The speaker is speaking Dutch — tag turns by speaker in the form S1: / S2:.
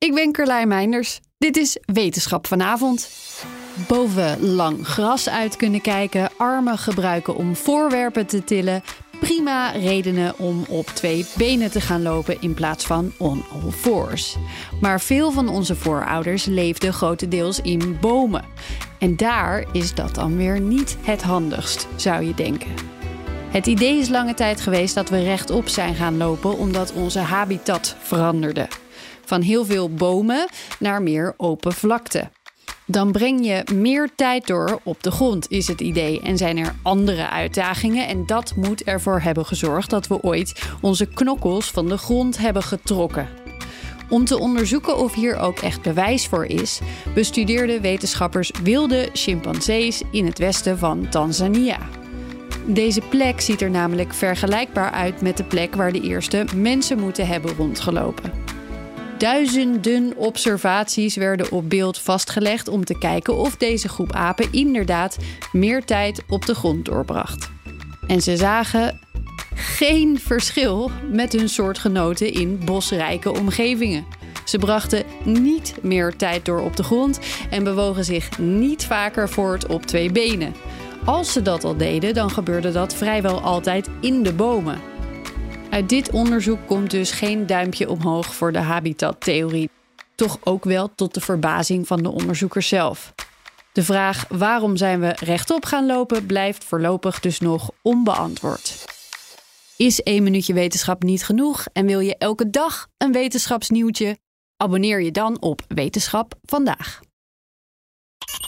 S1: Ik ben Carlijn Meinders. Dit is Wetenschap vanavond. Boven lang gras uit kunnen kijken, armen gebruiken om voorwerpen te tillen. Prima redenen om op twee benen te gaan lopen in plaats van on all fours. Maar veel van onze voorouders leefden grotendeels in bomen. En daar is dat dan weer niet het handigst, zou je denken. Het idee is lange tijd geweest dat we rechtop zijn gaan lopen omdat onze habitat veranderde. Van heel veel bomen naar meer open vlakte. Dan breng je meer tijd door op de grond, is het idee. En zijn er andere uitdagingen. En dat moet ervoor hebben gezorgd dat we ooit onze knokkels van de grond hebben getrokken. Om te onderzoeken of hier ook echt bewijs voor is, bestudeerden wetenschappers wilde chimpansees in het westen van Tanzania. Deze plek ziet er namelijk vergelijkbaar uit met de plek waar de eerste mensen moeten hebben rondgelopen. Duizenden observaties werden op beeld vastgelegd om te kijken of deze groep apen inderdaad meer tijd op de grond doorbracht. En ze zagen geen verschil met hun soortgenoten in bosrijke omgevingen. Ze brachten niet meer tijd door op de grond en bewogen zich niet vaker voort op twee benen. Als ze dat al deden, dan gebeurde dat vrijwel altijd in de bomen. Uit dit onderzoek komt dus geen duimpje omhoog voor de habitattheorie. Toch ook wel tot de verbazing van de onderzoekers zelf. De vraag waarom zijn we rechtop gaan lopen blijft voorlopig dus nog onbeantwoord. Is één minuutje wetenschap niet genoeg en wil je elke dag een wetenschapsnieuwtje? Abonneer je dan op Wetenschap vandaag.